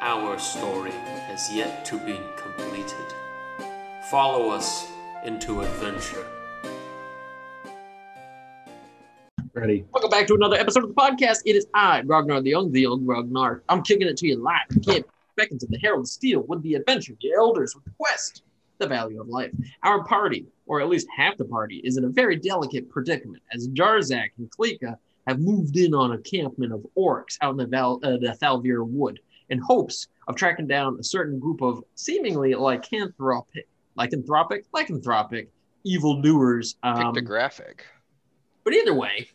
our story has yet to be completed. Follow us into adventure. Ready? Welcome back to another episode of the podcast. It is I, Grognard the Young, the Young Grognard. I'm kicking it to you live. You can't beckon to the Herald Steel with the adventure, the elders with the quest, the value of life. Our party, or at least half the party, is in a very delicate predicament as Jarzak and Klika have moved in on a campment of orcs out in the, Val, uh, the Thalvir Wood in hopes of tracking down a certain group of seemingly lycanthropic, lycanthropic, lycanthropic evildoers. Um, Pictographic. but either way,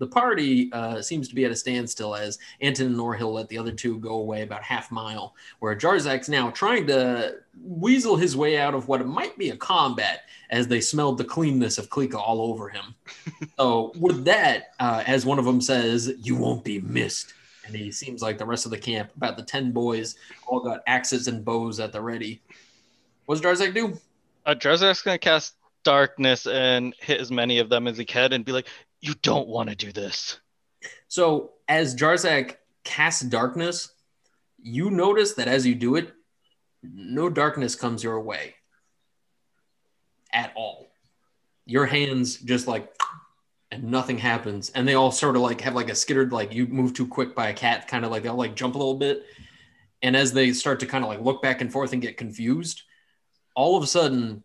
the party uh, seems to be at a standstill as Anton and Norhill let the other two go away about half mile, where Jarzak's now trying to weasel his way out of what might be a combat as they smelled the cleanness of Klika all over him. so with that, uh, as one of them says, you won't be missed. And he seems like the rest of the camp, about the 10 boys, all got axes and bows at the ready. What does Jarzak do? Uh, Jarzak's gonna cast darkness and hit as many of them as he can and be like, You don't want to do this. So as Jarzak casts darkness, you notice that as you do it, no darkness comes your way at all. Your hands just like and nothing happens. And they all sort of like have like a skittered, like you move too quick by a cat, kind of like they'll like jump a little bit. And as they start to kind of like look back and forth and get confused, all of a sudden,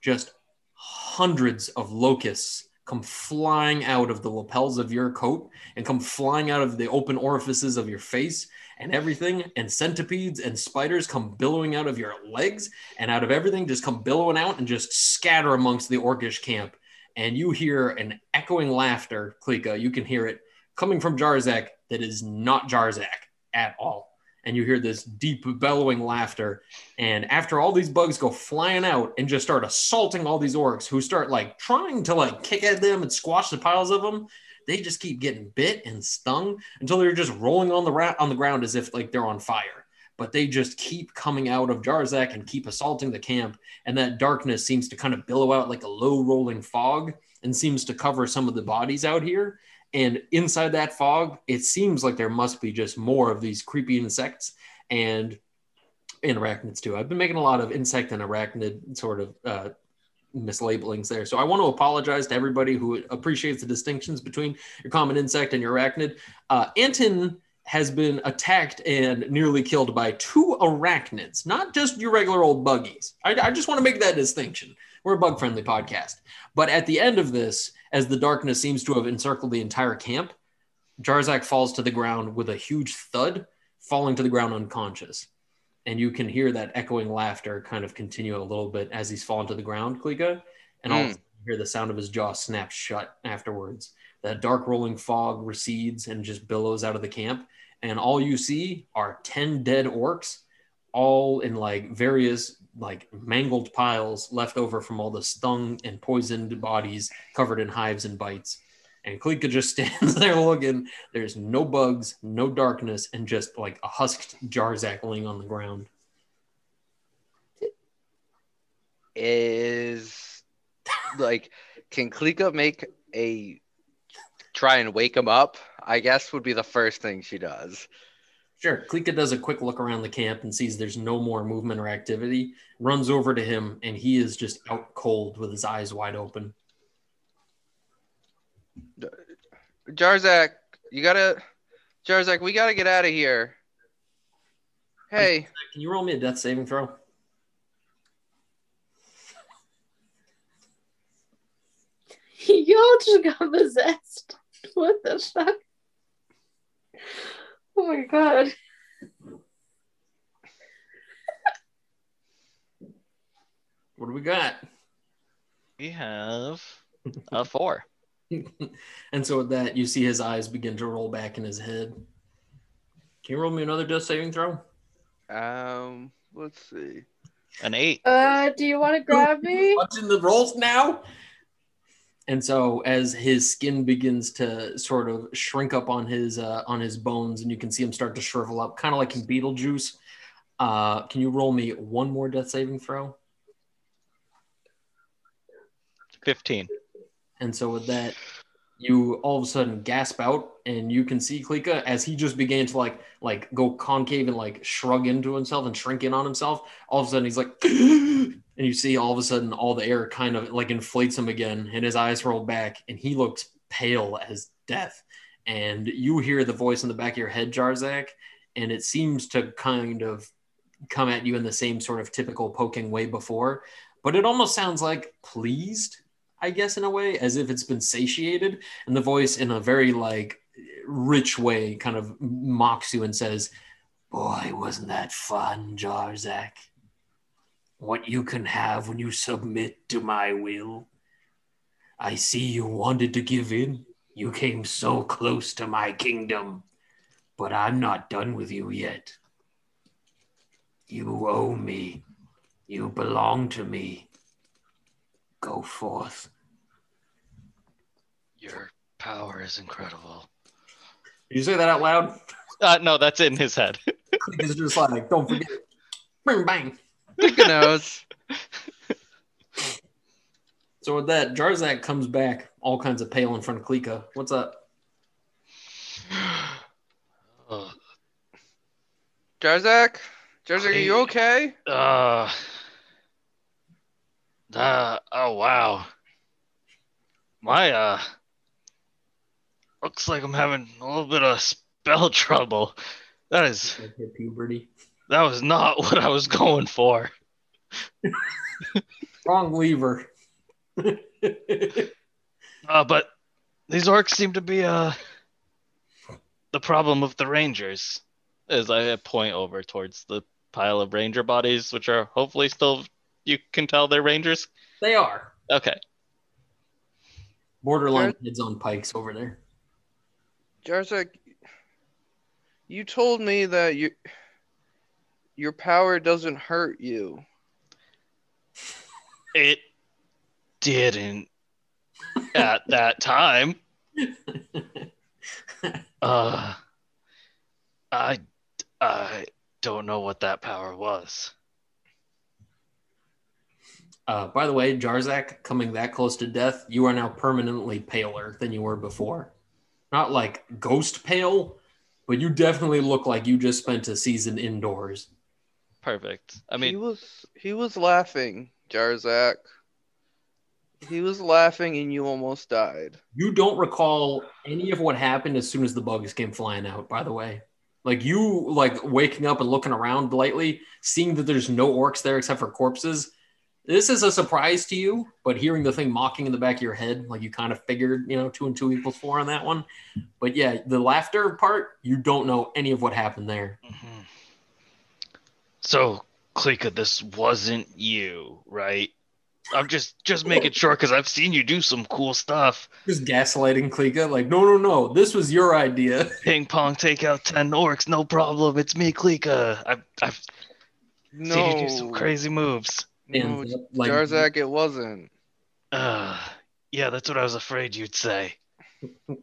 just hundreds of locusts come flying out of the lapels of your coat and come flying out of the open orifices of your face and everything and centipedes and spiders come billowing out of your legs and out of everything just come billowing out and just scatter amongst the orcish camp and you hear an echoing laughter klika you can hear it coming from jarzak that is not jarzak at all and you hear this deep bellowing laughter and after all these bugs go flying out and just start assaulting all these orcs who start like trying to like kick at them and squash the piles of them, they just keep getting bit and stung until they're just rolling on the ra- on the ground as if like they're on fire. But they just keep coming out of Jarzak and keep assaulting the camp, and that darkness seems to kind of billow out like a low rolling fog and seems to cover some of the bodies out here. And inside that fog, it seems like there must be just more of these creepy insects and and arachnids too. I've been making a lot of insect and arachnid sort of uh, mislabelings there. So I want to apologize to everybody who appreciates the distinctions between your common insect and your arachnid. Uh, Anton has been attacked and nearly killed by two arachnids, not just your regular old buggies. I, I just want to make that distinction. We're a bug friendly podcast. But at the end of this, as the darkness seems to have encircled the entire camp, Jarzak falls to the ground with a huge thud, falling to the ground unconscious. And you can hear that echoing laughter kind of continue a little bit as he's fallen to the ground, Klika. And all Mm. sudden you hear the sound of his jaw snap shut afterwards. That dark rolling fog recedes and just billows out of the camp. And all you see are 10 dead orcs, all in like various like mangled piles left over from all the stung and poisoned bodies covered in hives and bites. And Klika just stands there looking. There's no bugs, no darkness, and just like a husked Jarzak laying on the ground. Is like, can Klika make a try and wake him up? I guess would be the first thing she does. Sure. Klika does a quick look around the camp and sees there's no more movement or activity, runs over to him, and he is just out cold with his eyes wide open. Jarzak, you gotta, Jarzak, we gotta get out of here. Hey, Can you roll me a death saving throw? Y'all just got possessed. What the fuck? Oh my god. What do we got? We have a four. and so with that, you see his eyes begin to roll back in his head. Can you roll me another death saving throw? um, let's see. An eight. Uh, do you want to grab me? Watching the rolls now. And so as his skin begins to sort of shrink up on his uh, on his bones, and you can see him start to shrivel up, kind of like in Beetlejuice. Uh, can you roll me one more death saving throw? Fifteen. And so with that, you all of a sudden gasp out, and you can see Klika as he just began to like like go concave and like shrug into himself and shrink in on himself. All of a sudden, he's like, and you see all of a sudden all the air kind of like inflates him again, and his eyes roll back, and he looks pale as death. And you hear the voice in the back of your head, Jarzak, and it seems to kind of come at you in the same sort of typical poking way before, but it almost sounds like pleased I guess, in a way, as if it's been satiated. And the voice, in a very like rich way, kind of mocks you and says, Boy, wasn't that fun, Jarzak? What you can have when you submit to my will. I see you wanted to give in. You came so close to my kingdom, but I'm not done with you yet. You owe me. You belong to me. Go forth. Your power is incredible. Did you say that out loud? Uh, no, that's in his head. It's just like, don't forget. Bang, bang. Klika knows. So with that, Jarzak comes back, all kinds of pale in front of Klika. What's up? Jarzak? Jarzak, are you okay? uh, uh, oh wow. My uh looks like I'm having a little bit of spell trouble. That is puberty. That was not what I was going for. Wrong lever. Uh, but these orcs seem to be uh the problem of the rangers. As I point over towards the pile of ranger bodies, which are hopefully still you can tell they're rangers. they are. Okay. Borderline Jar- heads on pikes over there. Jarzak, you told me that you, your power doesn't hurt you. It didn't at that time. Uh I I don't know what that power was. Uh, by the way, Jarzak, coming that close to death, you are now permanently paler than you were before. Not like ghost pale, but you definitely look like you just spent a season indoors. Perfect. I mean, he was he was laughing, Jarzak. He was laughing, and you almost died. You don't recall any of what happened as soon as the bugs came flying out, by the way. Like you like waking up and looking around lightly, seeing that there's no orcs there except for corpses. This is a surprise to you, but hearing the thing mocking in the back of your head, like you kind of figured, you know, two and two equals four on that one. But yeah, the laughter part, you don't know any of what happened there. mhm. So Klika, this wasn't you, right? I'm just just making sure because I've seen you do some cool stuff. Just gaslighting Klika, like, no, no, no, this was your idea. Ping pong, take out ten orcs, no problem. It's me, Klika. I've I've No, seen you do some crazy moves. no, And, like, Jarzak, it wasn't. Uh, yeah, that's what I was afraid you'd say. All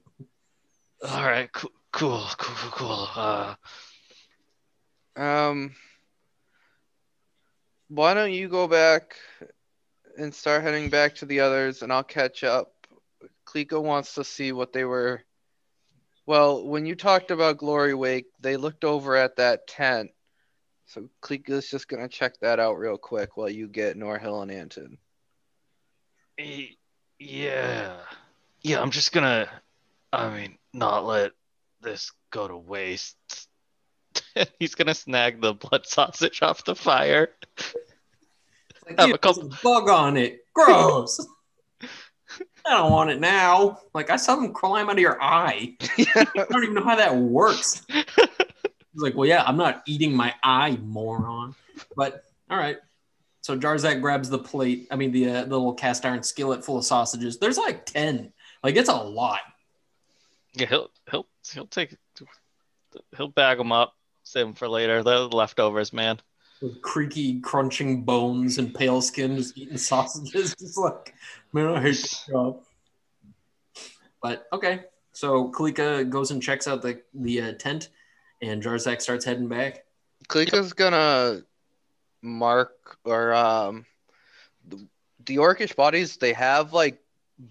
right, cool, cool, cool, cool, cool. Uh, Um, why don't you go back and start heading back to the others, and I'll catch up. Klika wants to see what they were. Well, when you talked about Glory Wake, they looked over at that tent. So Klika's just gonna check that out real quick while you get Norhill and Anton. eh, yeah, yeah. I'm just gonna, I mean, not let this go to waste. He's gonna snag the blood sausage off the fire. Like, Have a couple- bug on it. Gross. I don't want it now. Like I saw them climb out of your eye. I don't even know how that works. He's like, well, yeah, I'm not eating my eye, moron. But all right. So Jarzak grabs the plate. I mean, the, uh, the little cast iron skillet full of sausages. There's like ten. Like it's a lot. Yeah, he'll he'll he'll take he'll bag them up, save them for later. They're the leftovers, man. With creaky, crunching bones and pale skin, just eating sausages. Just like, man, I hate this job. But okay. So Klika goes and checks out the the uh, tent, and Jarzak starts heading back. Klika's gonna mark or um the, the orcish bodies they have like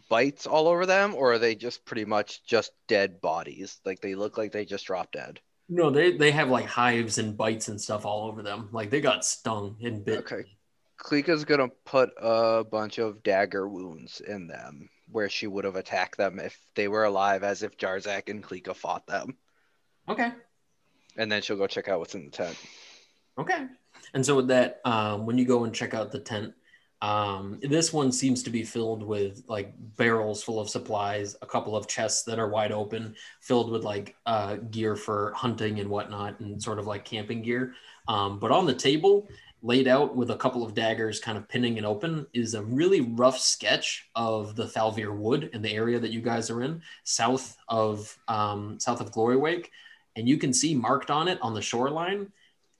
bites all over them or are they just pretty much just dead bodies like they look like they just dropped dead No, they they have like hives and bites and stuff all over them. Like they got stung and bit. Okay. Klika's gonna put a bunch of dagger wounds in them where she would have attacked them if they were alive as if Jarzak and Klika fought them Okay. and then she'll go check out what's in the tent Okay. And so with that, um, when you go and check out the tent, um, this one seems to be filled with like barrels full of supplies, a couple of chests that are wide open, filled with like uh, gear for hunting and whatnot, and sort of like camping gear. Um, but on the table, laid out with a couple of daggers kind of pinning it open, is a really rough sketch of the Thalvir Wood in the area that you guys are in, south of um, south of Glory Wake, and you can see marked on it on the shoreline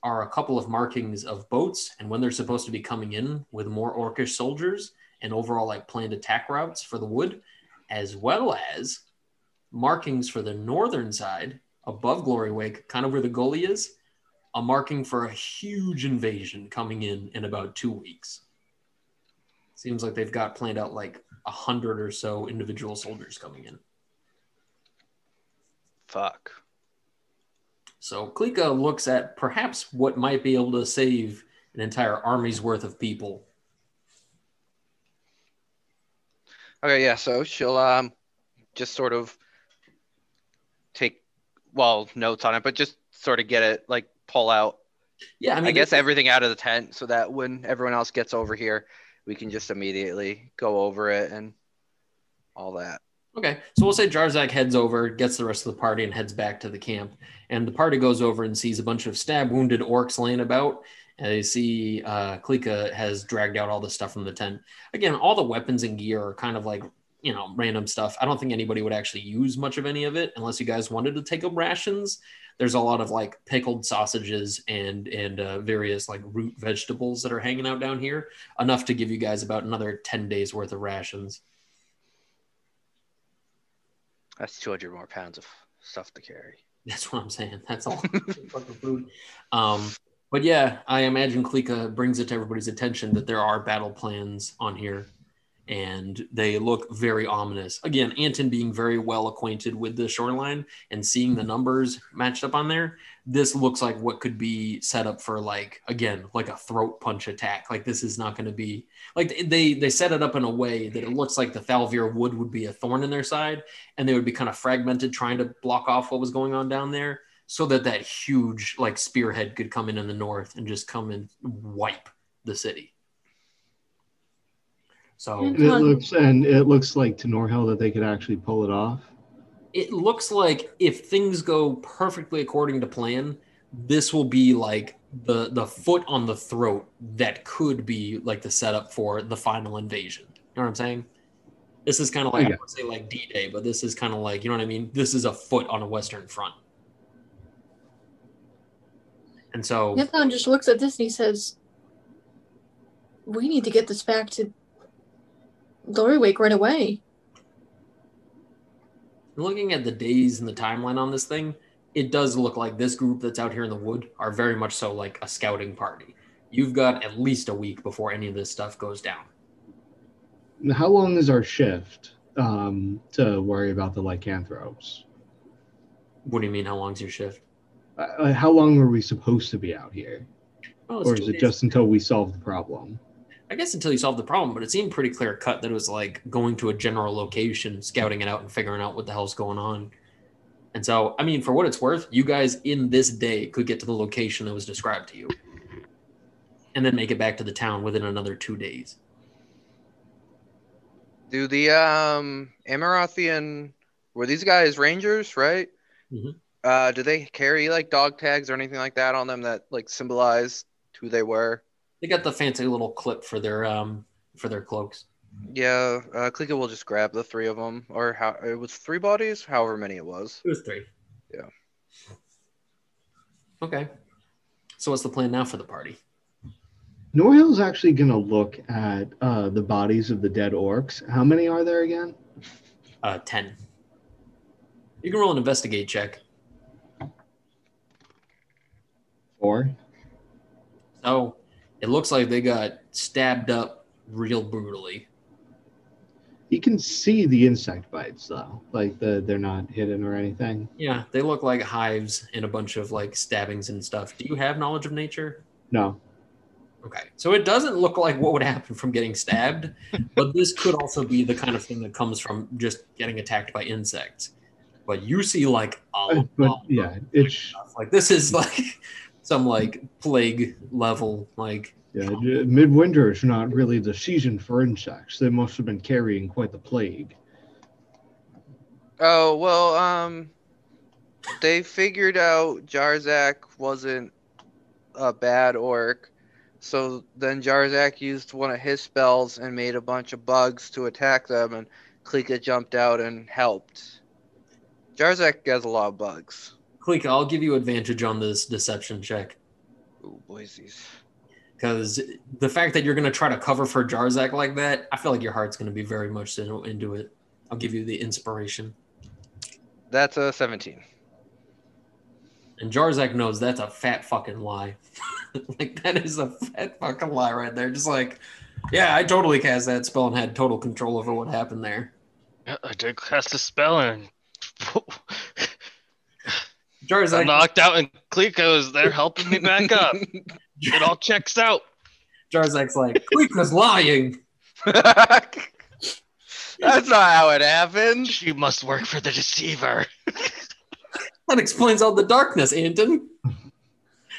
are a couple of markings of boats and when they're supposed to be coming in with more orcish soldiers and overall like planned attack routes for the wood as well as markings for the northern side above glory wake kind of where the gully is a marking for a huge invasion coming in in about two weeks. Seems like they've got planned out like a hundred or so individual soldiers coming in. Fuck So Klika looks at perhaps what might be able to save an entire army's worth of people. Okay, yeah, so she'll um just sort of take well notes on it, but just sort of get it like pull out Yeah, I mean, I, guess everything out of the tent so that when everyone else gets over here, we can just immediately go over it and all that. Okay, so we'll say Jarzak heads over, gets the rest of the party, and heads back to the camp. And the party goes over and sees a bunch of stab wounded orcs laying about. And they see uh, Klika has dragged out all the stuff from the tent. Again, all the weapons and gear are kind of like, you know, random stuff. I don't think anybody would actually use much of any of it unless you guys wanted to take up rations. There's a lot of like pickled sausages and and uh, various like root vegetables that are hanging out down here, enough to give you guys about another ten days worth of rations. That's 200 more pounds of stuff to carry. That's what I'm saying. That's all fucking food. Um, but yeah, I imagine Klika brings it to everybody's attention that there are battle plans on here, and they look very ominous. Again, Anton being very well acquainted with the shoreline and seeing the mm-hmm. numbers matched up on there, this looks like what could be set up for like again like a throat punch attack. Like this is not going to be like they they set it up in a way that it looks like the Thalvir wood would be a thorn in their side, and they would be kind of fragmented trying to block off what was going on down there so that that huge like spearhead could come in in the north and just come and wipe the city so it looks and it looks like to Norhill that they could actually pull it off. it looks like if things go perfectly according to plan this will be like the the foot on the throat that could be like the setup for the final invasion. You know what i'm saying? This is kind of like i would say like d-day but this is kind of like you know what i mean? This is a foot on a western front. And so Nathan just looks at this and he says, "We need to get this back to Glory Wake right away." looking at the days and the timeline on this thing, it does look like this group that's out here in the wood are very much so like a scouting party. You've got at least a week before any of this stuff goes down. Now, How long is our shift um, to worry about the lycanthropes? What do you mean? How long's your shift? Uh, how long were we supposed to be out here, Oh, or is it days. just until we solve the problem? I guess until you solve the problem, but it seemed pretty clear cut that it was like going to a general location, scouting it out, and figuring out what the hell's going on. And so, I mean, for what it's worth, you guys in this day could get to the location that was described to you and then make it back to the town within another two days. Do the um Amarothian were these guys rangers, right? Mhm. Uh, do they carry like dog tags or anything like that on them that like symbolize who they were? They got the fancy little clip for their um for their cloaks. Yeah, uh, Klika will just grab the three of them, or how it was three bodies, however many it was. It was three. Yeah. Okay. So what's the plan now for the party? Norhill's actually going to look at uh, the bodies of the dead orcs. How many are there again? Uh, ten. You can roll an investigate check. Four. So it looks like they got stabbed up real brutally. You can see the insect bites though, like the they're not hidden or anything. Yeah, they look like hives and a bunch of like stabbings and stuff. Do you have knowledge of nature? No, Okay, so it doesn't look like what would happen from getting stabbed, but this could also be the kind of thing that comes from just getting attacked by insects. But you see like a Uh, but lot yeah, it's stuff. like this is like some like plague level like yeah. Midwinter is not really the season for insects. They must have been carrying quite the plague. Oh well, um, they figured out Jarzak wasn't a bad orc, so then Jarzak used one of his spells and made a bunch of bugs to attack them, and Klika jumped out and helped. Jarzak has a lot of bugs. Klika, I'll give you advantage on this deception check. Ooh, boysies. Because the fact that you're going to try to cover for Jarzak like that, I feel like your heart's going to be very much into it. I'll give you the inspiration. That's a 17. And Jarzak knows that's a fat fucking lie. like, that is a fat fucking lie right there. Just like, yeah, I totally cast that spell and had total control over what happened there. Yeah, I did cast a spell and I Jarzak, knocked out, and Klika is there helping me back up. It all checks out. Jarzak's like, Klika's lying. That's not how it happened. She must work for the deceiver. That explains all the darkness, Anton.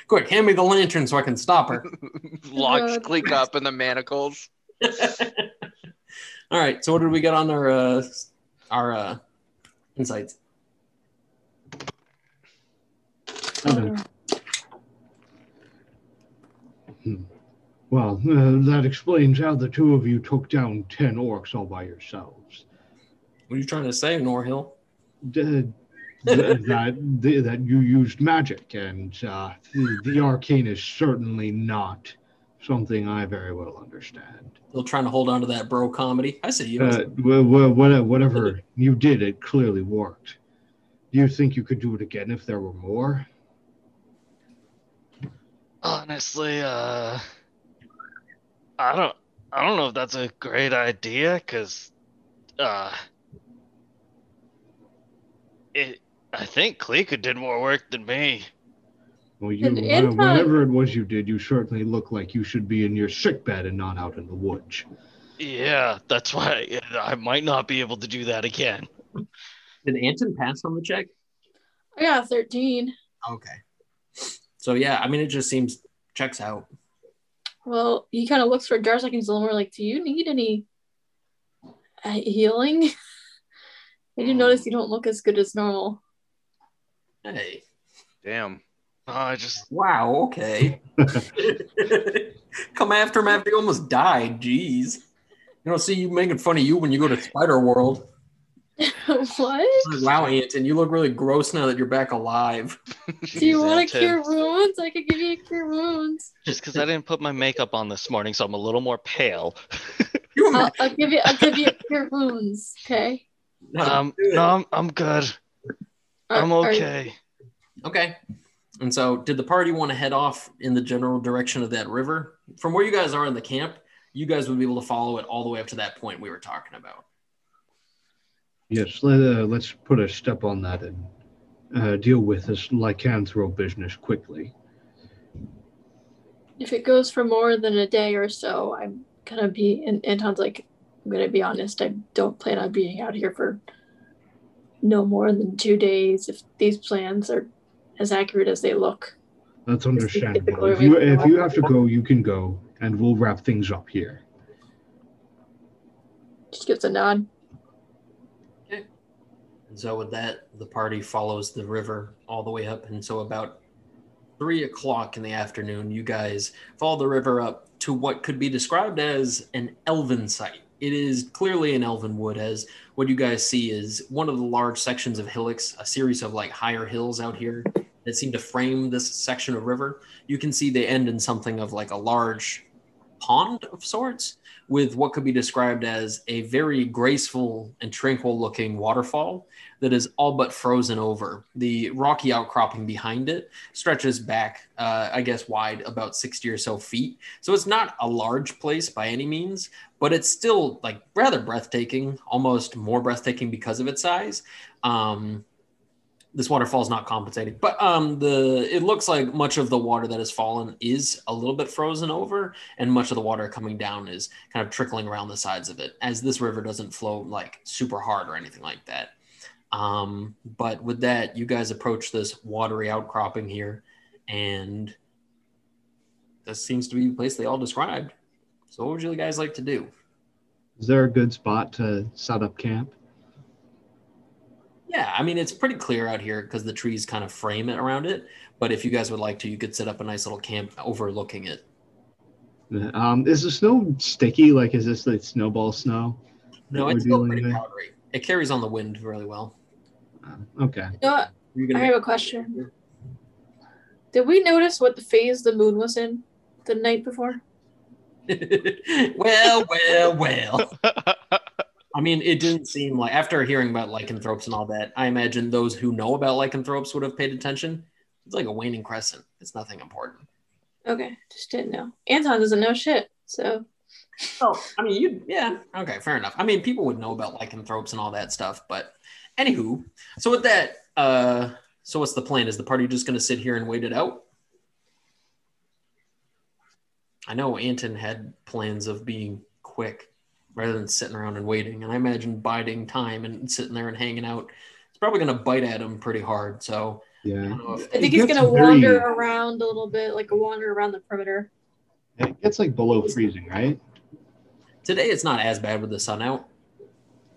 Quick, hand me the lantern so I can stop her. Locks Cleek up in the manacles. All right. So what did we get on our uh, our uh, insights? Okay. Well, uh, that explains how the two of you took down ten orcs all by yourselves. What are you trying to say, Norhill? D- th- that th- that you used magic, and uh, the, the arcane is certainly not something I very well understand. Still trying to hold on to that bro comedy. I see you. Uh, wha- wha- wha- whatever you did, it clearly worked. Do you think you could do it again if there were more? Honestly, uh, I don't, I don't know if that's a great idea, cause, uh, it, I think Klika did more work than me. Well, you, And wha- whatever it was you did, you certainly look like you should be in your sick bed and not out in the woods. Yeah, that's why I might not be able to do that again. Did Anton pass on the check? I got 13. Okay. So yeah, I mean, it just seems checks out. Well, he kind of looks for Jarzak and he's a little more like, Do you need any uh, healing? I do notice you don't look as good as normal. Hey. Damn. No, I just, Wow. Okay. Come after him after he almost died. Jeez. You don't see you making fun of you when you go to Spider World. what? Wow, Anton, you look really gross now that you're back alive. Do you want to cure wounds? I could give you a cure wounds. Just because I didn't put my makeup on this morning, so I'm a little more pale. I'll, I'll give you. I'll give you cure wounds. Okay. Um, no, I'm, I'm good. Are- I'm are- okay. Okay. And so, did the party want to head off in the general direction of that river? From where you guys are in the camp, you guys would be able to follow it all the way up to that point we were talking about. Yes, let, uh, let's put a step on that and uh, deal with this lycanthro business quickly. if it goes for more than a day or so, I'm gonna be. And Anton's like, I'm gonna be honest. I don't plan on being out here for no more than two days if these plans are as accurate as they look. That's understandable. If you if you have to go, you can go, and we'll wrap things up here. Just gives a nod. So with that, the party follows the river all the way up. And so about three o'clock in the afternoon, you guys follow the river up to what could be described as an elven site. It is clearly an elven wood, as what you guys see is one of the large sections of hillocks, a series of like higher hills out here that seem to frame this section of river. You can see they end in something of like a large pond of sorts with what could be described as a very graceful and tranquil looking waterfall that is all but frozen over. The rocky outcropping behind it stretches back, uh, I guess, wide about 60 or so feet. So it's not a large place by any means, but it's still like rather breathtaking, almost more breathtaking because of its size. Um, this waterfall is not compensating, but um, the it looks like much of the water that has fallen is a little bit frozen over, and much of the water coming down is kind of trickling around the sides of it, as this river doesn't flow like super hard or anything like that. Um, but with that, you guys approach this watery outcropping here, and this seems to be the place they all described. So, what would you guys like to do? Is there a good spot to set up camp? Yeah, I mean it's pretty clear out here because the trees kind of frame it around it. But if you guys would like to, you could set up a nice little camp overlooking it. Um, is the snow sticky? Like, is this like snowball snow? No, it's still pretty with? powdery. It carries on the wind really well. Uh, okay. You know I have a question. Did we notice what the phase the moon was in the night before? well, well, well. I mean, it didn't seem like after hearing about lycanthropes and all that, I imagine those who know about lycanthropes would have paid attention. It's like a waning crescent. It's nothing important. Okay, just didn't know. Anton doesn't know shit, so Oh, I mean, you, yeah, okay, fair enough. I mean, people would know about lycanthropes and all that stuff, but anywho, so with that, uh, so what's the plan? Is the party just going to sit here and wait it out? I know Anton had plans of being quick rather than sitting around and waiting, and I imagine biding time and sitting there and hanging out. It's probably going to bite at him pretty hard. So I Yeah. don't know if I think he's gonna very- wander around a little bit, like a wander around the perimeter. It gets like below freezing, right? today it's not as bad with the sun out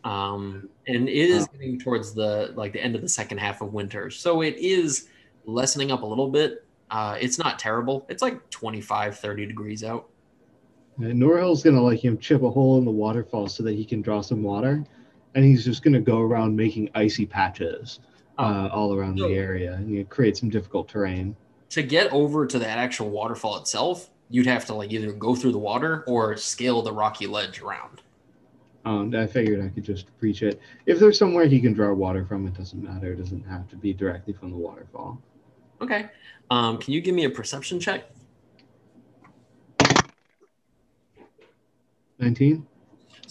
um and it is Oh. getting towards the like the end of the second half of winter so it is lessening up a little bit uh it's not terrible it's like 25 30 degrees out And Norhill's gonna like him chip a hole in the waterfall so that he can draw some water, and he's just gonna go around making icy patches uh, all around the area and you create some difficult terrain. to get over to that actual waterfall itself you'd have to like either go through the water or scale the rocky ledge around Um, I figured I could just reach it. If there's somewhere he can draw water from, it doesn't matter. It doesn't have to be directly from the waterfall. okay um can you give me a perception check 19?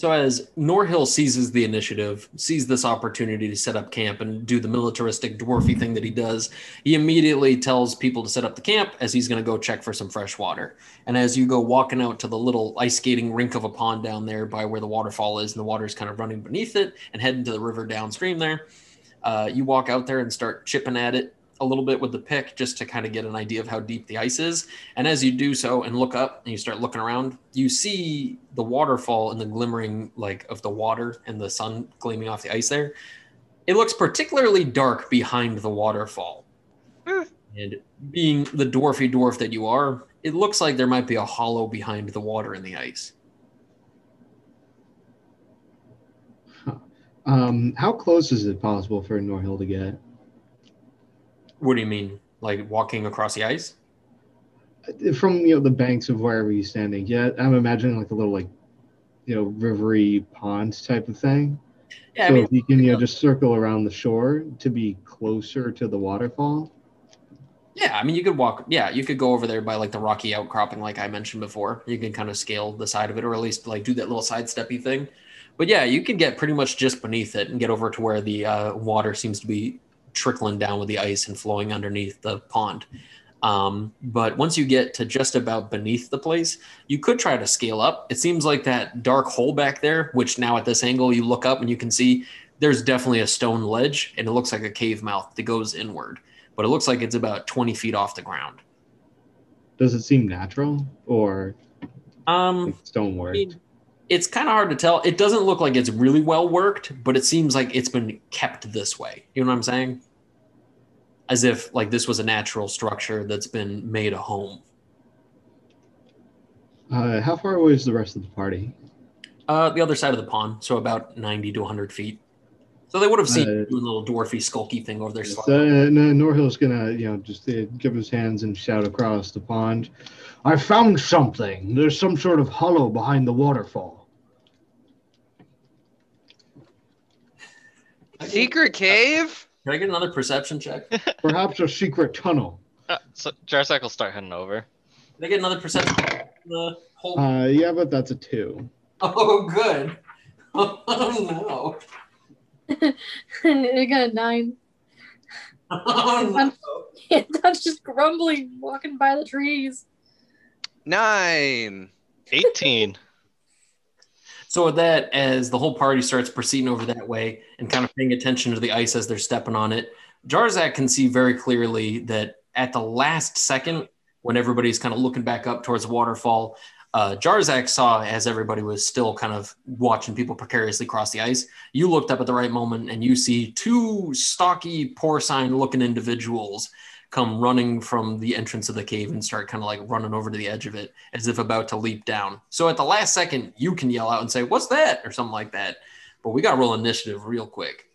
So as Norhill seizes the initiative, sees this opportunity to set up camp and do the militaristic dwarfy thing that he does, he immediately tells people to set up the camp as he's going to go check for some fresh water. And as you go walking out to the little ice skating rink of a pond down there by where the waterfall is, and the water's kind of running beneath it and heading to the river downstream there, uh, you walk out there and start chipping at it a little bit with the pick just to kind of get an idea of how deep the ice is. And as you do so and look up and you start looking around, you see the waterfall and the glimmering like of the water and the sun gleaming off the ice there. It looks particularly dark behind the waterfall. Hmm. And being the dwarfy dwarf that you are, it looks like there might be a hollow behind the water and the ice. Um, how close is it possible for Norhill to get? What do you mean? Like walking across the ice? From you know the banks of wherever you're standing. Yeah, I'm imagining like a little like you know rivery pond type of thing. Yeah, so I mean, if he can you know just circle around the shore to be closer to the waterfall. Yeah, I mean, you could walk. Yeah, you could go over there by like the rocky outcropping, like I mentioned before. You can kind of scale the side of it, or at least like do that little sidesteppy thing. But yeah, you can get pretty much just beneath it and get over to where the uh, water seems to be trickling down with the ice and flowing underneath the pond. Um, but once you get to just about beneath the place, you could try to scale up. It seems like that dark hole back there, which now at this angle you look up and you can see there's definitely a stone ledge, and it looks like a cave mouth that goes inward, but it looks like it's about 20 feet off the ground. Does it seem natural or Um, stonework? I mean, it's kind of hard to tell. It doesn't look like it's really well worked, but it seems like it's been kept this way. You know what I'm saying? As if like this was a natural structure that's been made a home. Uh, how far away is the rest of the party? Uh, the other side of the pond, so about 90 to 100 feet. So they would have seen Uh, a little dwarfy, skulky thing over there. So, uh, no, Norhill's gonna, you know, just uh, give his hands and shout across the pond. I found something. There's some sort of hollow behind the waterfall. Secret cave? Can I get another perception check? Can Perhaps a secret tunnel. Uh, so Jarzak will start heading over. Can I get another perception check? The whole. Uh, yeah, but that's a two. oh, good. Oh no. I got a nine. no. Oh no. That's just grumbling, walking by the trees. Nine. 18. So with that, as the whole party starts proceeding over that way and kind of paying attention to the ice as they're stepping on it, Jarzak can see very clearly that at the last second, when everybody's kind of looking back up towards the waterfall, uh, Jarzak saw as everybody was still kind of watching people precariously cross the ice. You looked up at the right moment and you see two stocky, porcine looking individuals come running from the entrance of the cave and start kind of like running over to the edge of it as if about to leap down. So at the last second, you can yell out and say, What's that? or something like that. But we got to roll initiative real quick.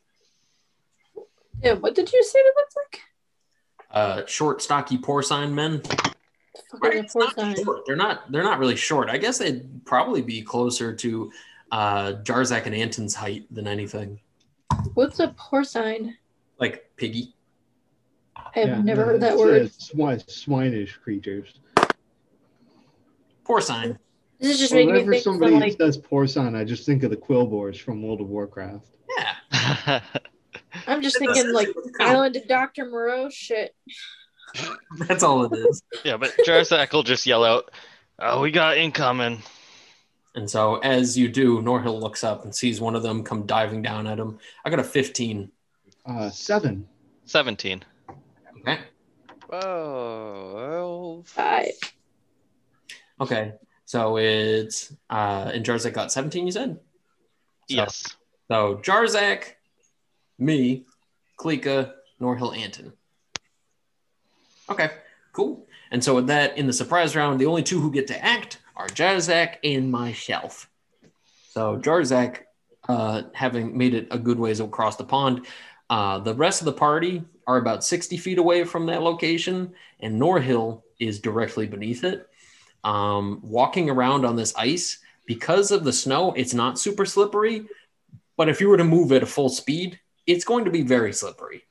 Yeah, what did you say it looked like? Uh, short, stocky, porcine men. Fucking It's poor not short. They're not. They're not really short. I guess they'd probably be closer to uh, Jarzak and Anton's height than anything. What's a porcine? Like piggy. I have Yeah, never no, heard that it's, word. uh, swi- swinish creatures. Porcine. This is just making me Whenever think somebody from like says porcine, I just think of the Quilboars from World of Warcraft. Yeah. I'm just thinking like essentially what they count. Island of Doctor Moreau shit. That's all it is. yeah, but Jarzak will just yell out, Oh, we got incoming. And so as you do, Norhill looks up and sees one of them come diving down at him. I got a 15. Uh, seven. 17. Okay. Whoa. Five. Okay. So it's uh and Jarzak got 17, you said? So- Yes. So Jarzak, me, Klika, Norhill, Anton. Okay, cool. And so with that, in the surprise round, the only two who get to act are Jarzak and myself. So Jarzak, uh, having made it a good ways across the pond, uh, the rest of the party are about 60 feet away from that location, and Norhill is directly beneath it. Um, walking around on this ice, because of the snow, it's not super slippery, but if you were to move at a full speed, it's going to be very slippery.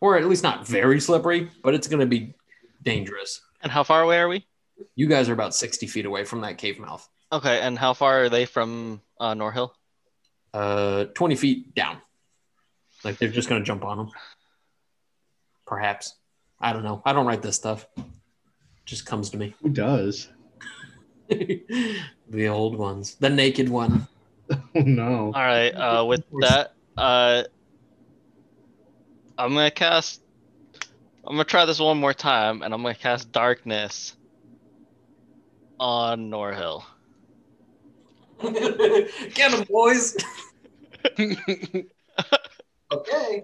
Or at least not very slippery, but it's going to be dangerous. And how far away are we? You guys are about 60 feet away from that cave mouth. Okay, and how far are they from uh, Norhill? Uh, 20 feet down. Like they're just going to jump on them. Perhaps. I don't know. I don't write this stuff. just comes to me. Who does? the old ones. The naked one. Oh no. All right, uh, with that, uh, I'm gonna cast. I'm gonna try this one more time, and I'm gonna cast darkness on Norhill. Get them, boys. Okay.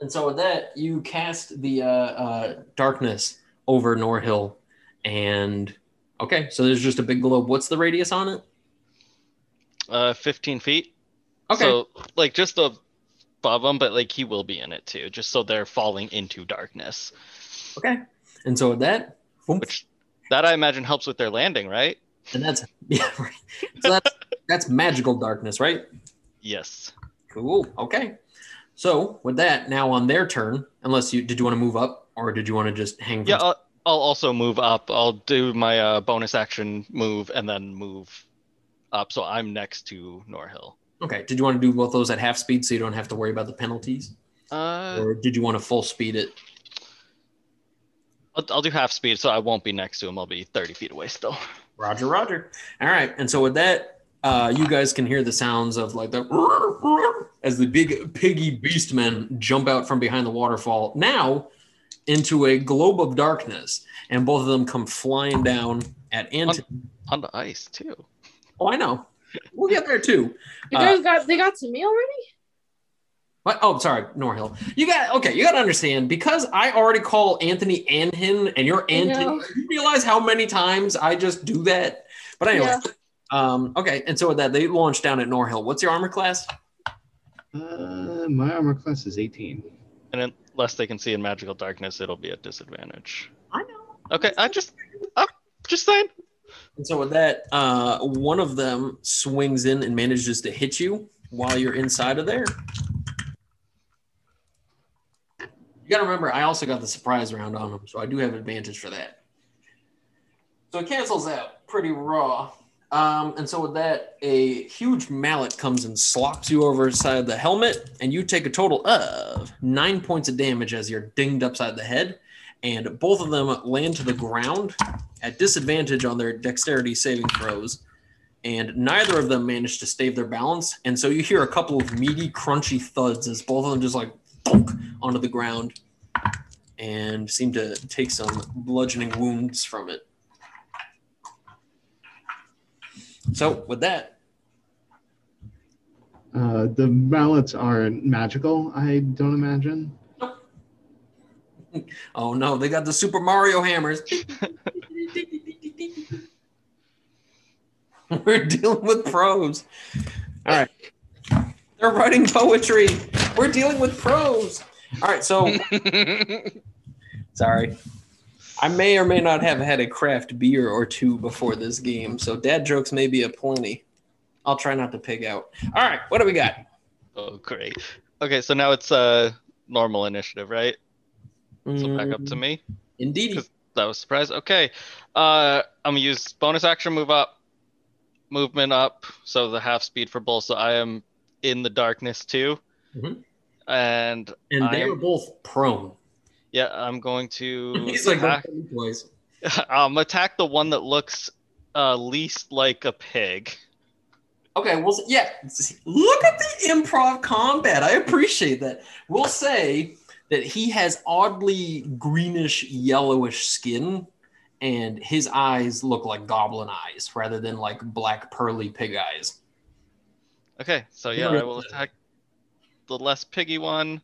And so with that, you cast the uh, uh, darkness over Norhill, and okay, so there's just a big globe. What's the radius on it? Uh, 15 feet. Okay. So like just above them, but like he will be in it too, just so they're falling into darkness. okay. And so with that, boom, Which that I imagine helps with their landing, right? and that's yeah, right. So that's that's magical darkness, right? Yes. Cool. Okay. So with that, now on their turn, unless you did you want to move up or did you want to just hang? from- Yeah, I'll, I'll also move up. I'll do my uh, bonus action move and then move up. So I'm next to Norhill. Okay. Did you want to do both those at half speed so you don't have to worry about the penalties, Uh, or did you want to full speed it? I'll, I'll do half speed, so I won't be next to him. I'll be 30 feet away still. Roger, Roger. All right. And so with that, uh, you guys can hear the sounds of like the as the big piggy beastmen jump out from behind the waterfall, now into a globe of darkness, and both of them come flying down at Anthony. On the ice too. Oh, I know. We'll get there too. You Uh, guys got they got to me already? What? Oh, sorry, Norhill. You got okay. You got to understand because I already call Anthony Anton, and you're I Anthony. know. You realize how many times I just do that? But anyway, Yeah. um, okay. And so with that, they launched down at Norhill. What's your armor class? Uh, my armor class is 18. And unless they can see in magical darkness, it'll be a disadvantage. I know. Okay, I just, I'm just saying. And so with that, uh, one of them swings in and manages to hit you while you're inside of there. You got to remember, I also got the surprise round on him, so I do have advantage for that. So it cancels out pretty raw. Um, and so with that, a huge mallet comes and slops you over side the helmet, and you take a total of nine points of damage as you're dinged upside the head. And both of them land to the ground at disadvantage on their dexterity saving throws, and neither of them manage to stave their balance. And so you hear a couple of meaty, crunchy thuds as both of them just like thunk onto the ground and seem to take some bludgeoning wounds from it. So, with that, Uh, the mallets aren't magical, I don't imagine. oh no, they got the Super Mario hammers. We're dealing with pros. All right. They're writing poetry. We're dealing with pros. All right, so sorry. I may or may not have had a craft beer or two before this game, so dad jokes may be aplenty. I'll try not to pig out. All right, what do we got? Oh, great. Okay, so now it's uh normal initiative, right? So back up to Mm, me. Indeed. That was a surprise. Okay. Uh, I'm gonna use bonus action move up, movement up, so the half speed for both. So I am in the darkness too, Mhm. and And I they am- were both prone. Yeah, I'm going to He's like, attack, boys. um attack the one that looks uh least like a pig. Okay, well, yeah. Look at the improv combat. I appreciate that. We'll say that he has oddly greenish, yellowish skin, and his eyes look like goblin eyes rather than like black, pearly pig eyes. Okay, so yeah, Yeah. I will attack the less piggy one,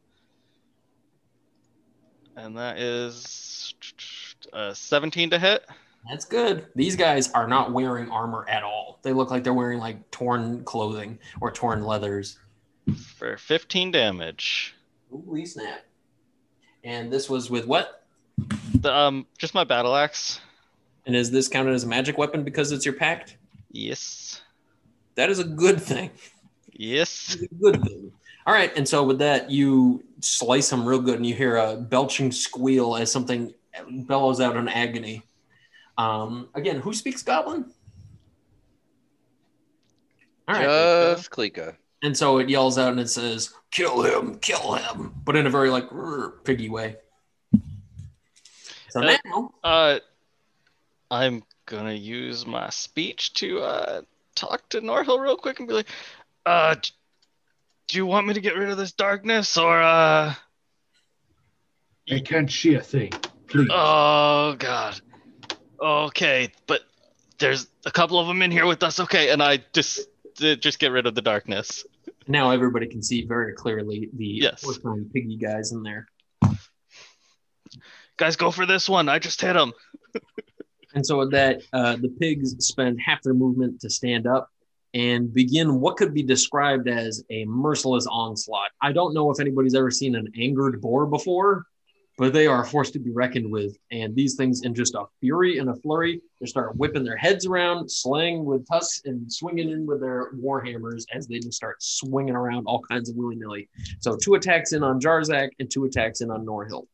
and that is uh, 17 to hit. That's good. These guys are not wearing armor at all. They look like they're wearing like torn clothing or torn leathers. for 15 damage. Holy snap. And this was with what? The, um, just my battle axe. And is this counted as a magic weapon because it's your pact? Yes. That is a good thing. Yes. A good thing. All right, and so with that, you slice them real good, and you hear a belching squeal as something bellows out in agony. Um, again, who speaks Goblin? All right, Just Klika. and so it yells out and it says, "Kill him! Kill him!" But in a very like piggy way. So Uh, now, Uh, I'm gonna use my speech to uh talk to Norhill real quick and be like, uh, do you want me to get rid of this darkness or uh? I can't see a thing. Please. Oh God. Okay, but there's a couple of them in here with us. Okay, and I just just get rid of the darkness. now everybody can see very clearly the Yes. horseman piggy guys in there. Guys, go for this one. I just hit him. And so with that, uh, the pigs spend half their movement to stand up and begin what could be described as a merciless onslaught. I don't know if anybody's ever seen an angered boar before, but they are forced to be reckoned with. And these things, in just a fury and a flurry, they start whipping their heads around, slaying with tusks, and swinging in with their war hammers as they just start swinging around all kinds of willy nilly. So two attacks in on Jarzak and two attacks in on Norhill.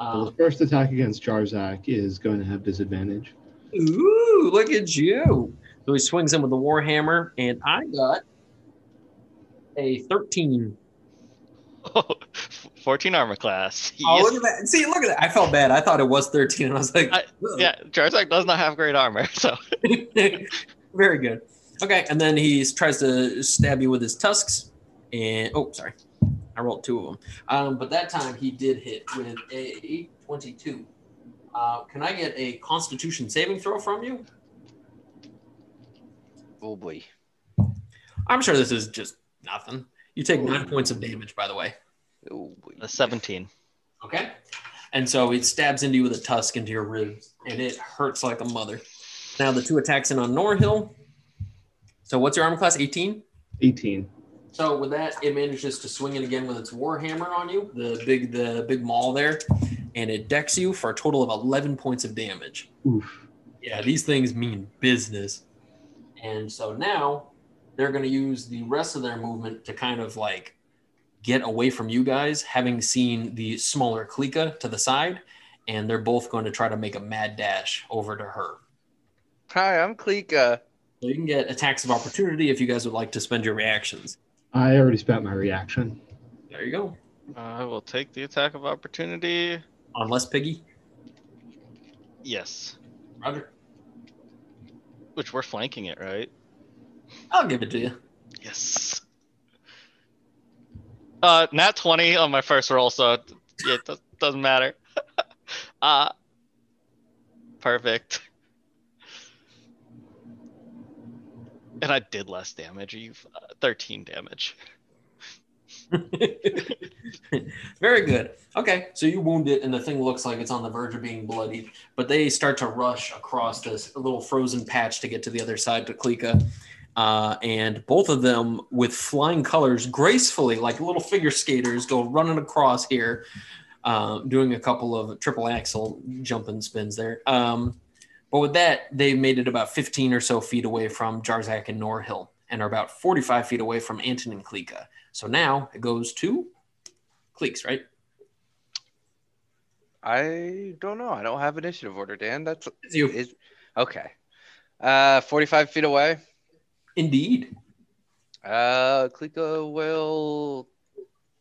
Well, the Um, first attack against Jarzak is going to have disadvantage. Ooh, look at you. So he swings in with the Warhammer, and I got a 13. Oh, 14 armor class. Oh, Yes. look at that. See, look at that. I felt bad. I thought it was 13. And I was like, I- Yeah, Jarzak does not have great armor, so Very good. Okay, and then he tries to stab you with his tusks. And oh, sorry, I rolled two of them. Um, but that time he did hit with a 22. Uh, can I get a Constitution saving throw from you? Oh boy. I'm sure this is just nothing. You take nine points of damage, by the way. Oh boy. A 17. Okay. And so it stabs into you with a tusk into your ribs, and it hurts like a mother. Now the two attacks in on Norhill. So what's your armor class? 18? 18. So with that, it manages to swing it again with its warhammer on you, the big the big maul there, and it decks you for a total of 11 points of damage. Oof. Yeah, these things mean business. And so now they're going to use the rest of their movement to kind of like get away from you guys, having seen the smaller Klika to the side, and they're both going to try to make a mad dash over to her. Hi, I'm Klika. So you can get attacks of opportunity if you guys would like to spend your reactions. I already spent my reaction. There you go. I will take the attack of opportunity. Unless Piggy. Yes. Roger. Which we're flanking it, right? I'll give it to you. Yes. Uh, nat 20 on my first roll, so it yeah, does, doesn't matter. uh, perfect. And I did less damage. You've uh, 13 damage. Very good. Okay, so you wound it, and the thing looks like it's on the verge of being bloodied. But they start to rush across this little frozen patch to get to the other side to Klika. Uh, and both of them, with flying colors, gracefully, like little figure skaters, go running across here, uh, doing a couple of triple axel jumping spins there. Um, but with that, they've made it about 15 or so feet away from Jarzak and Norhill, and are about 45 feet away from Anton and Klika. So now it goes to Cleeks, right? I don't know. I don't have initiative order, Dan. That's It's you. is okay. Uh, 45 feet away. Indeed. Uh, Klika will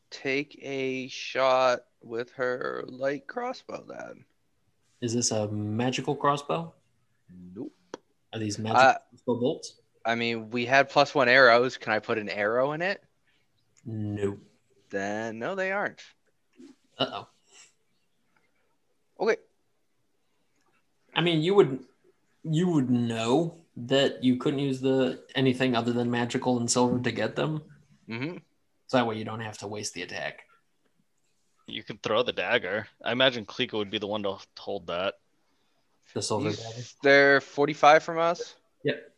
take a shot with her light crossbow then. Is this a magical crossbow? Nope. Are these magical Uh, bolts? I mean, we had plus one arrows. Can I put an arrow in it? No. Then no, they aren't. Uh oh. Okay. I mean, you would you would know that you couldn't use the anything other than magical and silver to get them. Mm-hmm. So that way you don't have to waste the attack. You can throw the dagger. I imagine Klika would be the one to hold that. The silver dagger. They're 45 from us. Yep.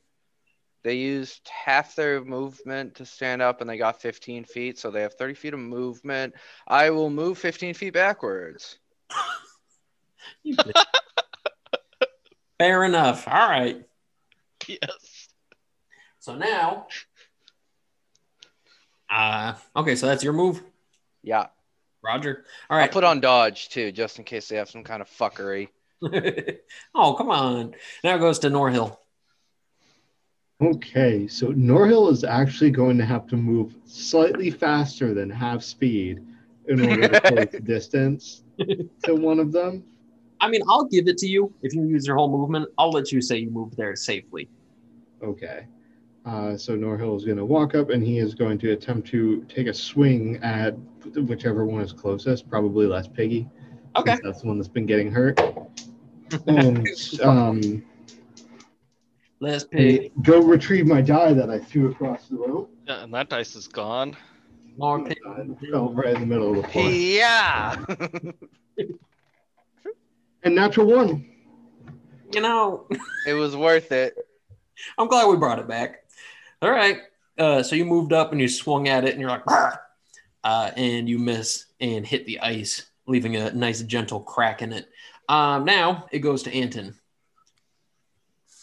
They used half their movement to stand up and they got 15 feet. So they have 30 feet of movement. I will move 15 feet backwards. Fair enough. All right. Yes. So now, uh, okay. So that's your move, Yeah. Roger. All right. I'll put on dodge too, just in case they have some kind of fuckery. oh, come on. Now it goes to Norhill. Okay, so Norhill is actually going to have to move slightly faster than half speed in order to close the distance to one of them. I mean, I'll give it to you if you use your whole movement. I'll let you say you moved there safely. Okay. Uh, so Norhill is going to walk up and he is going to attempt to take a swing at whichever one is closest, probably less Piggy. Okay. That's the one that's been getting hurt. And um, Let's pay go retrieve my die that I threw across the room. Yeah, and that dice is gone. more pig. fell right in the middle of the floor. Yeah. And natural one. You know, it was worth it. I'm glad we brought it back. All right. Uh, so you moved up and you swung at it, and you're like, uh, and you miss and hit the ice, leaving a nice gentle crack in it. Um, now it goes to Anton.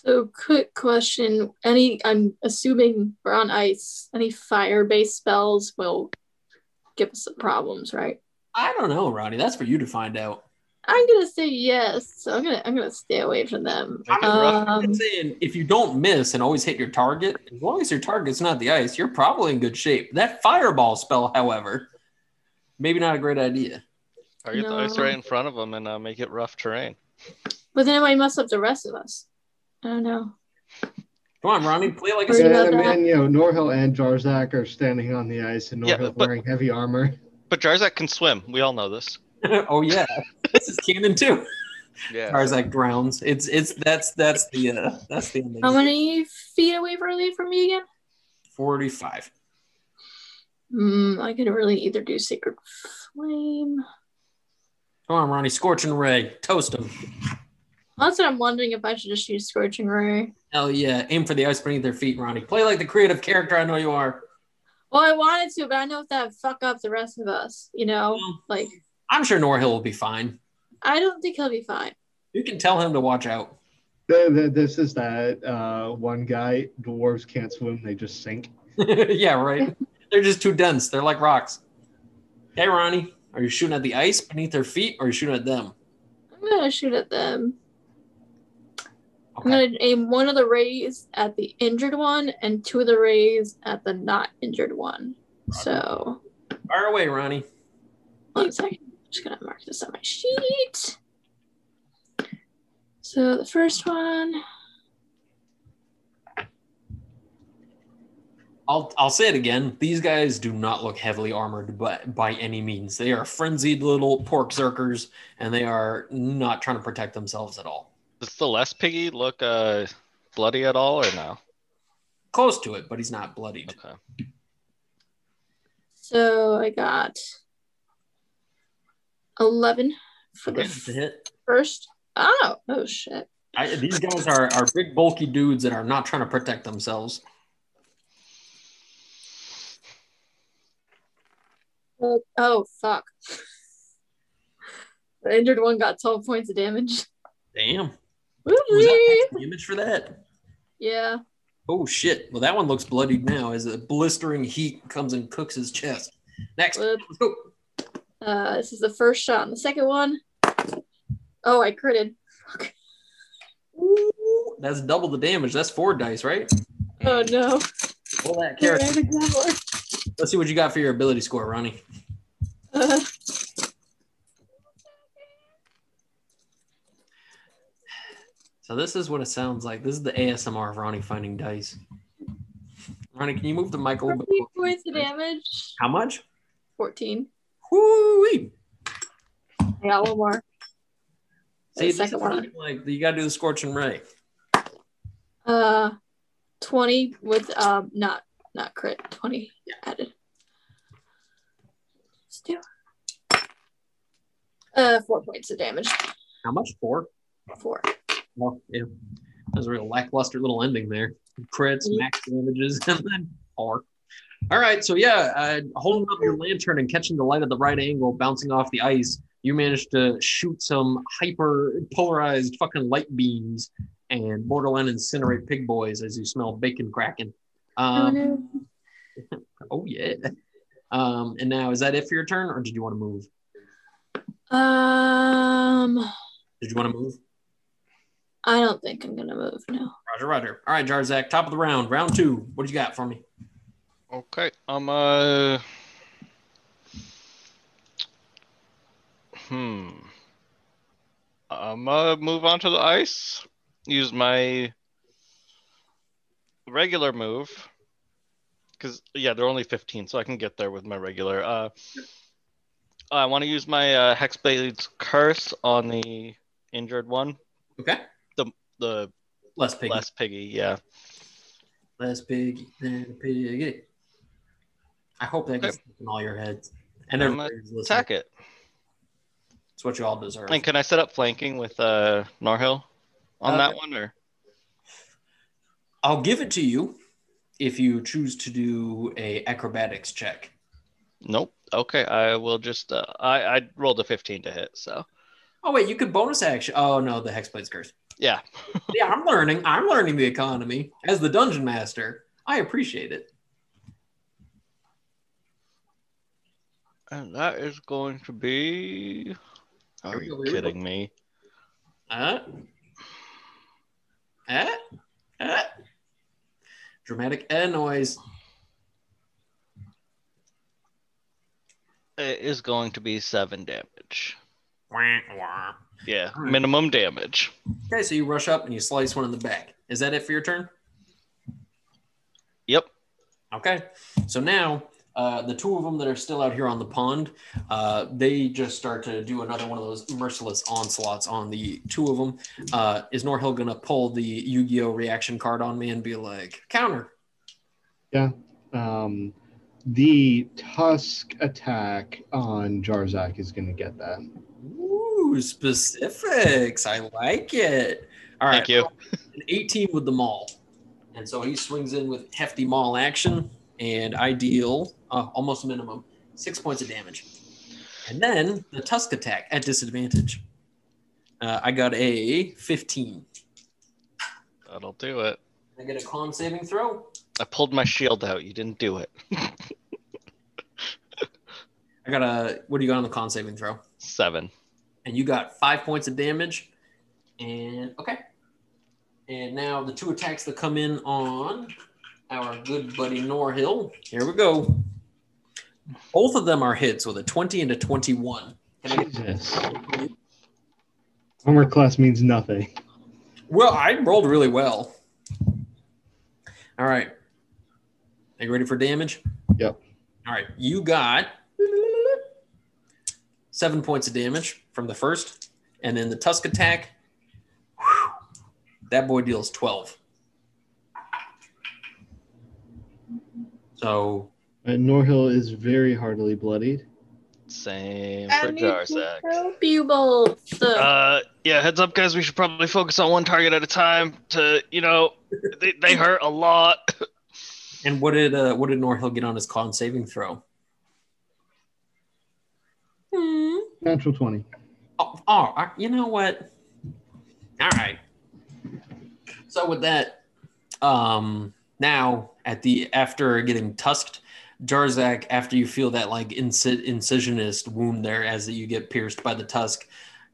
So, quick question: Any? I'm assuming we're on ice. Any fire-based spells will give us some problems, right? I don't know, Ronnie. That's for you to find out. I'm gonna say yes. So I'm gonna I'm gonna stay away from them. Make. I'm Um, saying if you don't miss and always hit your target, as long as your target's not the ice, you're probably in good shape. That fireball spell, however, maybe not a great idea. Or get the ice right in front of them and uh, make it rough terrain. but then it might mess up the rest of us. I don't know. Come on, Ronnie, play like a Worried And, about and, that? and, you know, Norhill and Jarzak are standing on the ice, and Yeah, but- wearing heavy armor. But Jarzak can swim. We all know this. oh yeah, this is canon too. Yeah. Jarzak drowns. It's it's that's that's the uh, that's the ending. How many feet away were they from me again? Forty-five. Hmm, I could really either do Sacred Flame. Come on, Ronnie, scorching ray, toast him. That's what I'm wondering if I should just use Scorching Ray. Hell yeah, aim for the ice beneath their feet, Ronnie. Play like the creative character I know you are. Well, I wanted to, but I know if that would fuck up the rest of us. You know, like I'm sure Norhill will be fine. I don't think he'll be fine. You can tell him to watch out. The, the, this is that uh, one guy. Dwarves can't swim; they just sink. yeah, right. They're just too dense. They're like rocks. Hey, Ronnie, are you shooting at the ice beneath their feet, or are you shooting at them? I'm gonna shoot at them. I'm gonna aim one of the rays at the injured one and two of the rays at the not injured one. So Fire away, Ronnie. one second. I'm just gonna mark this on my sheet. So the first one, I'll I'll say it again. These guys do not look heavily armored but by any means. They are frenzied little pork zerkers, and they are not trying to protect themselves at all. Does the less piggy look uh bloody at all or no? Close to it, but he's not bloodied. Okay. so I got eleven for the Okay, hit. first. Oh, oh shit. I, these guys are, are big, bulky dudes that are not trying to protect themselves. Uh, oh fuck. The injured one got 12 points of damage. Damn. That max damage for that? Yeah. Oh shit. Well, that one looks bloodied now as the blistering heat comes and cooks his chest. Next. Let's go. Uh, this is the first shot. And the second one. Oh, I critted. Fuck. Ooh, that's double the damage. That's four dice, right? Oh no. Roll that character. I have a Grappler. Let's see what you got for your ability score, Ronnie. Uh, So this is what it sounds like. This is the ASMR of Ronnie finding dice. Ronnie, can you move the mic a little bit? points of damage. How much? 14. Woo-wee. I got one more. See, The second one. like you gotta do the scorching ray. Uh, 20 with um not not crit. 20 yeah. added. Let's do. Uh, four points of damage. How much? Four. Four. Well, yeah. That was a real lackluster little ending there. Crits, max damages, and then four. All right, so yeah, uh, holding up your lantern and catching the light at the right angle, bouncing off the ice, you managed to shoot some hyper polarized fucking light beams and borderline incinerate pig boys as you smell bacon cracking. Oh, Um, no. oh yeah. Um, and now is that it for your turn, or did you want to move? Um, Did you want to move? I don't think I'm gonna move now. Roger, Roger. All right, Jarzak, top of the round, round two. What do you got for me? Okay. I'm uh Hmm. I'm gonna move on to the ice. Use my regular move. Cause yeah, they're only 15, so I can get there with my regular. Uh I want to use my uh, Hexblade's curse on the injured one. Okay. The Less piggy. less piggy, yeah. Less piggy than piggy. I hope that gets in all your heads. And everybody's listening. Attack it. It's what you all deserve. And can I set up flanking with uh Norhill on Uh, that one or I'll give it to you if you choose to do a acrobatics check. Nope. Okay, I will just. Uh, I I rolled a 15 to hit, so Oh wait, you could bonus action. Oh no, the hexblade's curse. Yeah. yeah, I'm learning. I'm learning the economy as the dungeon master. I appreciate it. And that is going to be. Are Here we go, you kidding me? Uh, uh, uh. Dramatic uh noise. It is going to be seven damage. Wah, wah. Yeah, Alright. minimum damage. Okay, so you rush up and you slice one in the back. Is that it for your turn? Yep. Okay, so now uh, the two of them that are still out here on the pond, uh, they just start to do another one of those merciless onslaughts on the two of them. Uh, is Norhill gonna pull the Yu-Gi-Oh reaction card on me and be like, counter? Yeah. Um, the Tusk attack on Jarzak is going to get that. Ooh, specifics. I like it. All right. Thank you. An 18 with the maul. And so he swings in with hefty maul action, and I deal uh, almost minimum six points of damage. And then the Tusk attack at disadvantage. Uh, I got a 15. That'll do it. I get a con saving throw. I pulled my shield out. You didn't do it. I got a, what do you got on the con saving throw? Seven. And you got five points of damage. And okay. And now the two attacks that come in on our good buddy Norhill. Here we go. Both of them are hits with a 20 and a 21. Can I get Jesus. Armor class means nothing. well, I rolled really well. All right. Are you ready for damage? Yep. All right. You got seven points of damage from the first. And then the Tusk attack, whew, that boy deals 12. So, Uh, Norhill is very heartily bloodied. Same for need to Jarzak. help. Uh, yeah, heads up, guys. We should probably focus on one target at a time. To you know, they, they hurt a lot. and what did uh, what did Norhill get on his con saving throw? Hmm. Natural 20. Oh, oh, you know what? All right. So with that, um, now at the after getting tusked, Jarzak, after you feel that like inci- incisionist wound there as you get pierced by the tusk,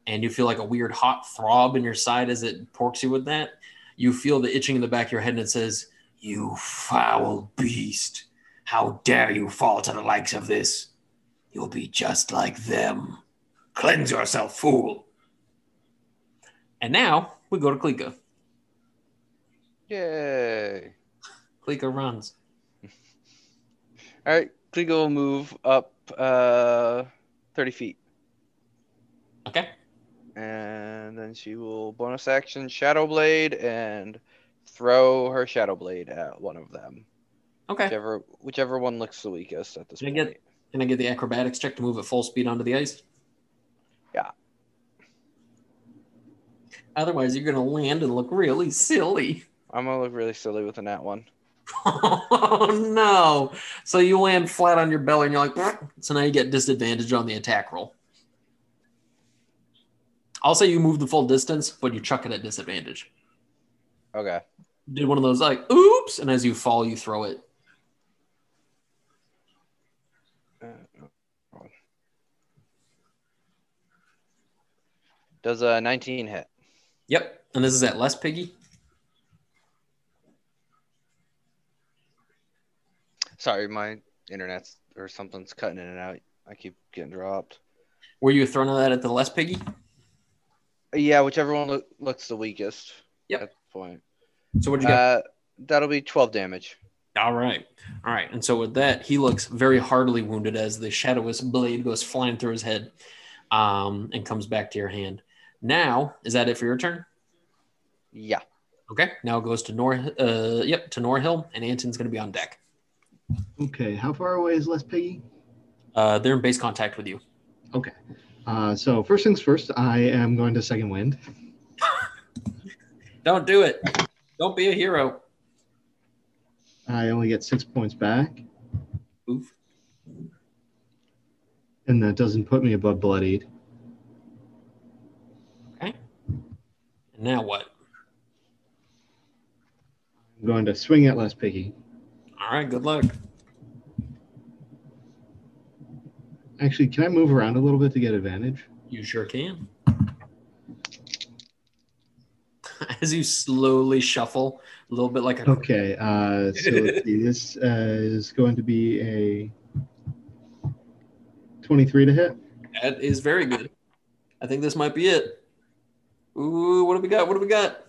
and you feel like a weird hot throb in your side as it porks you with that, you feel the itching in the back of your head, and it says, "You foul beast! How dare you fall to the likes of this? You'll be just like them." Cleanse yourself, fool. And now we go to Klika. Yay. Klika runs. All right, Klika will move up uh, 30 feet. Okay. And then she will bonus action Shadow Blade and throw her Shadow Blade at one of them. Okay. Whichever whichever one looks the weakest at this Can I point. get- Can I get the acrobatics check to move at full speed onto the ice? Yeah. Otherwise, you're going to land and look really silly. I'm gonna look really silly with a nat one. oh, no. So you land flat on your belly and you're like, so now you get disadvantage on the attack roll. I'll say you move the full distance, but you chuck it at disadvantage. Okay. Did one of those like, oops, and as you fall, you throw it. Uh, Does a 19 hit? Yep. And this is at less piggy. Sorry, my internet's or something's cutting in and out. I keep getting dropped. Were you throwing that at the less piggy? Yeah, whichever one look, looks the weakest. Yep. At the point. So what'd you get? Uh, that'll be 12 damage. All right. All right. And so with that, he looks very heartily wounded as the shadowous blade goes flying through his head um, and comes back to your hand. Now, is that it for your turn? Yeah. Okay. Now it goes to Nor uh yep, to Norhill, and Anton's gonna be on deck. Okay, how far away is Les Piggy? Uh they're in base contact with you. Okay. Uh, so first things first, I am going to second wind. Don't do it. Don't be a hero. I only get six points back, Oof. and that doesn't put me above bloodied. Now what? I'm going to swing at Les Piggy. All right, good luck. Actually, can I move around a little bit to get advantage? You sure can. As you slowly shuffle, a little bit like a Okay, uh, so let's see. This uh, is going to be a 23 to hit. That is very good. I think this might be it. Ooh, what do we got? What do we got?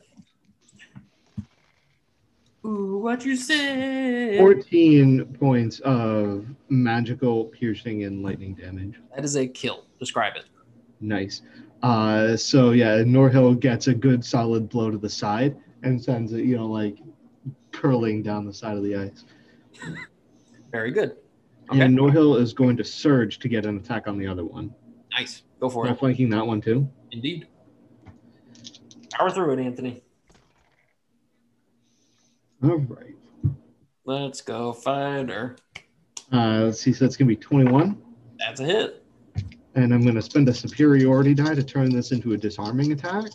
Ooh, what you say? 14 points of magical piercing and lightning damage. That is a kill. Describe it. Nice. Uh, so yeah, Norhill gets a good solid blow to the side and sends it, you know, like curling down the side of the ice. Very good. Okay. And Norhill is going to surge to get an attack on the other one. Nice. Go for Am it. flanking that one too? Indeed. Power through it, Anthony. All right. Let's go fighter. Uh, let's see. So that's gonna be 21, That's a hit. and I'm gonna spend a superiority die to turn this into a disarming attack.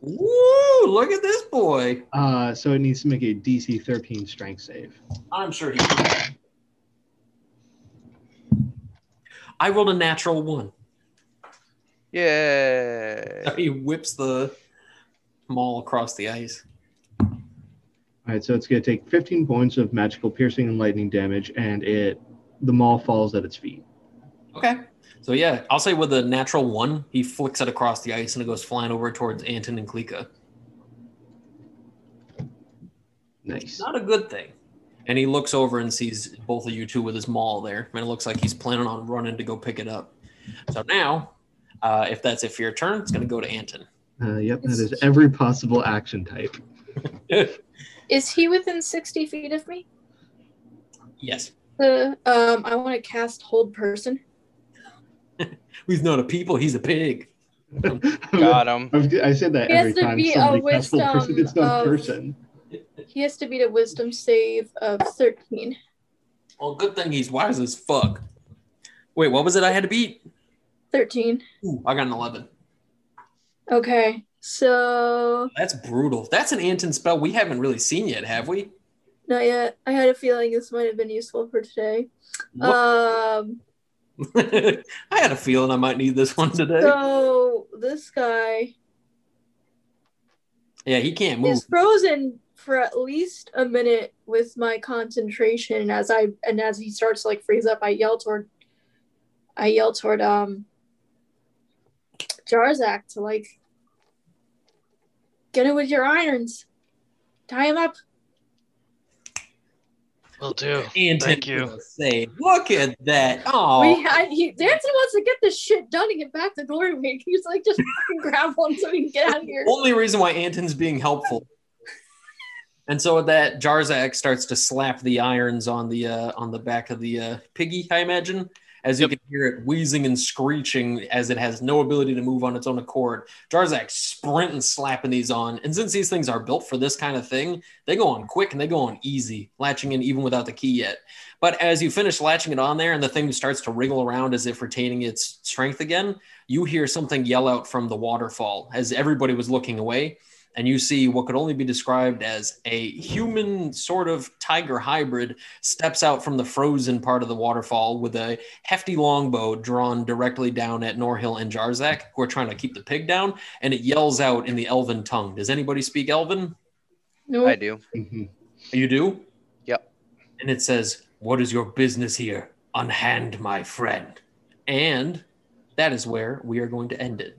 Woo! Look at this boy. Uh, so it needs to make a DC 13 strength save. I'm sure he can. I rolled a natural one. Yay. He whips the maul across the ice. All right, so it's going to take 15 points of magical piercing and lightning damage, and it the maul falls at its feet. Okay. So yeah, I'll say with a natural one, he flicks it across the ice and it goes flying over towards Anton and Klika. Nice. Not a good thing. And he looks over and sees both of you two with his maul there, and it looks like he's planning on running to go pick it up. So now, uh, if that's it for your turn, it's going to go to Anton. Uh, yep, that is every possible action type. Is he within 60 feet of me? yes. The um, I want to cast hold person. He's not a people, he's a pig. Got him. I've- said that He has every to time be a somebody casts full person. wisdom It's not of- person. He has to beat a wisdom save of 13. Well, good thing he's wise as fuck. Wait, what was it I had to beat? 13. Ooh, I got an 11. Okay. So, That's brutal. That's an Anton spell we haven't really seen yet, have we? not yet. I had a feeling this might have been useful for today. What- Um, I had a feeling I might need this one today. so this guy Yeah, he can't move. He's frozen for at least a minute with my concentration and as i and as he starts to like freeze up i yell toward i yell toward um jarzak to like get it with your irons tie him up Will do. Anton Thank you. Say, look at that. Oh, we I, he Danson wants to get this shit done and get back to glory he's like just fucking grab one so we can get out of here only reason why Anton's being helpful. And so with that, Jarzak starts to slap the irons on the uh, on the back of the uh, piggy. I imagine, as you Yep. can hear it wheezing and screeching as it has no ability to move on its own accord. Jarzak sprinting, slapping these on, and since these things are built for this kind of thing, they go on quick and they go on easy, latching in even without the key yet. But as you finish latching it on there, and the thing starts to wriggle around as if retaining its strength again, you hear something yell out from the waterfall as everybody was looking away and you see what could only be described as a human sort of tiger hybrid steps out from the frozen part of the waterfall with a hefty longbow drawn directly down at Norhill and Jarzak, who are trying to keep the pig down, and it yells out in the elven tongue. Does anybody speak elven? no I do. Mhm. You do? Yep. And it says, What is your business here? Unhand my friend. And that is where we are going to end it.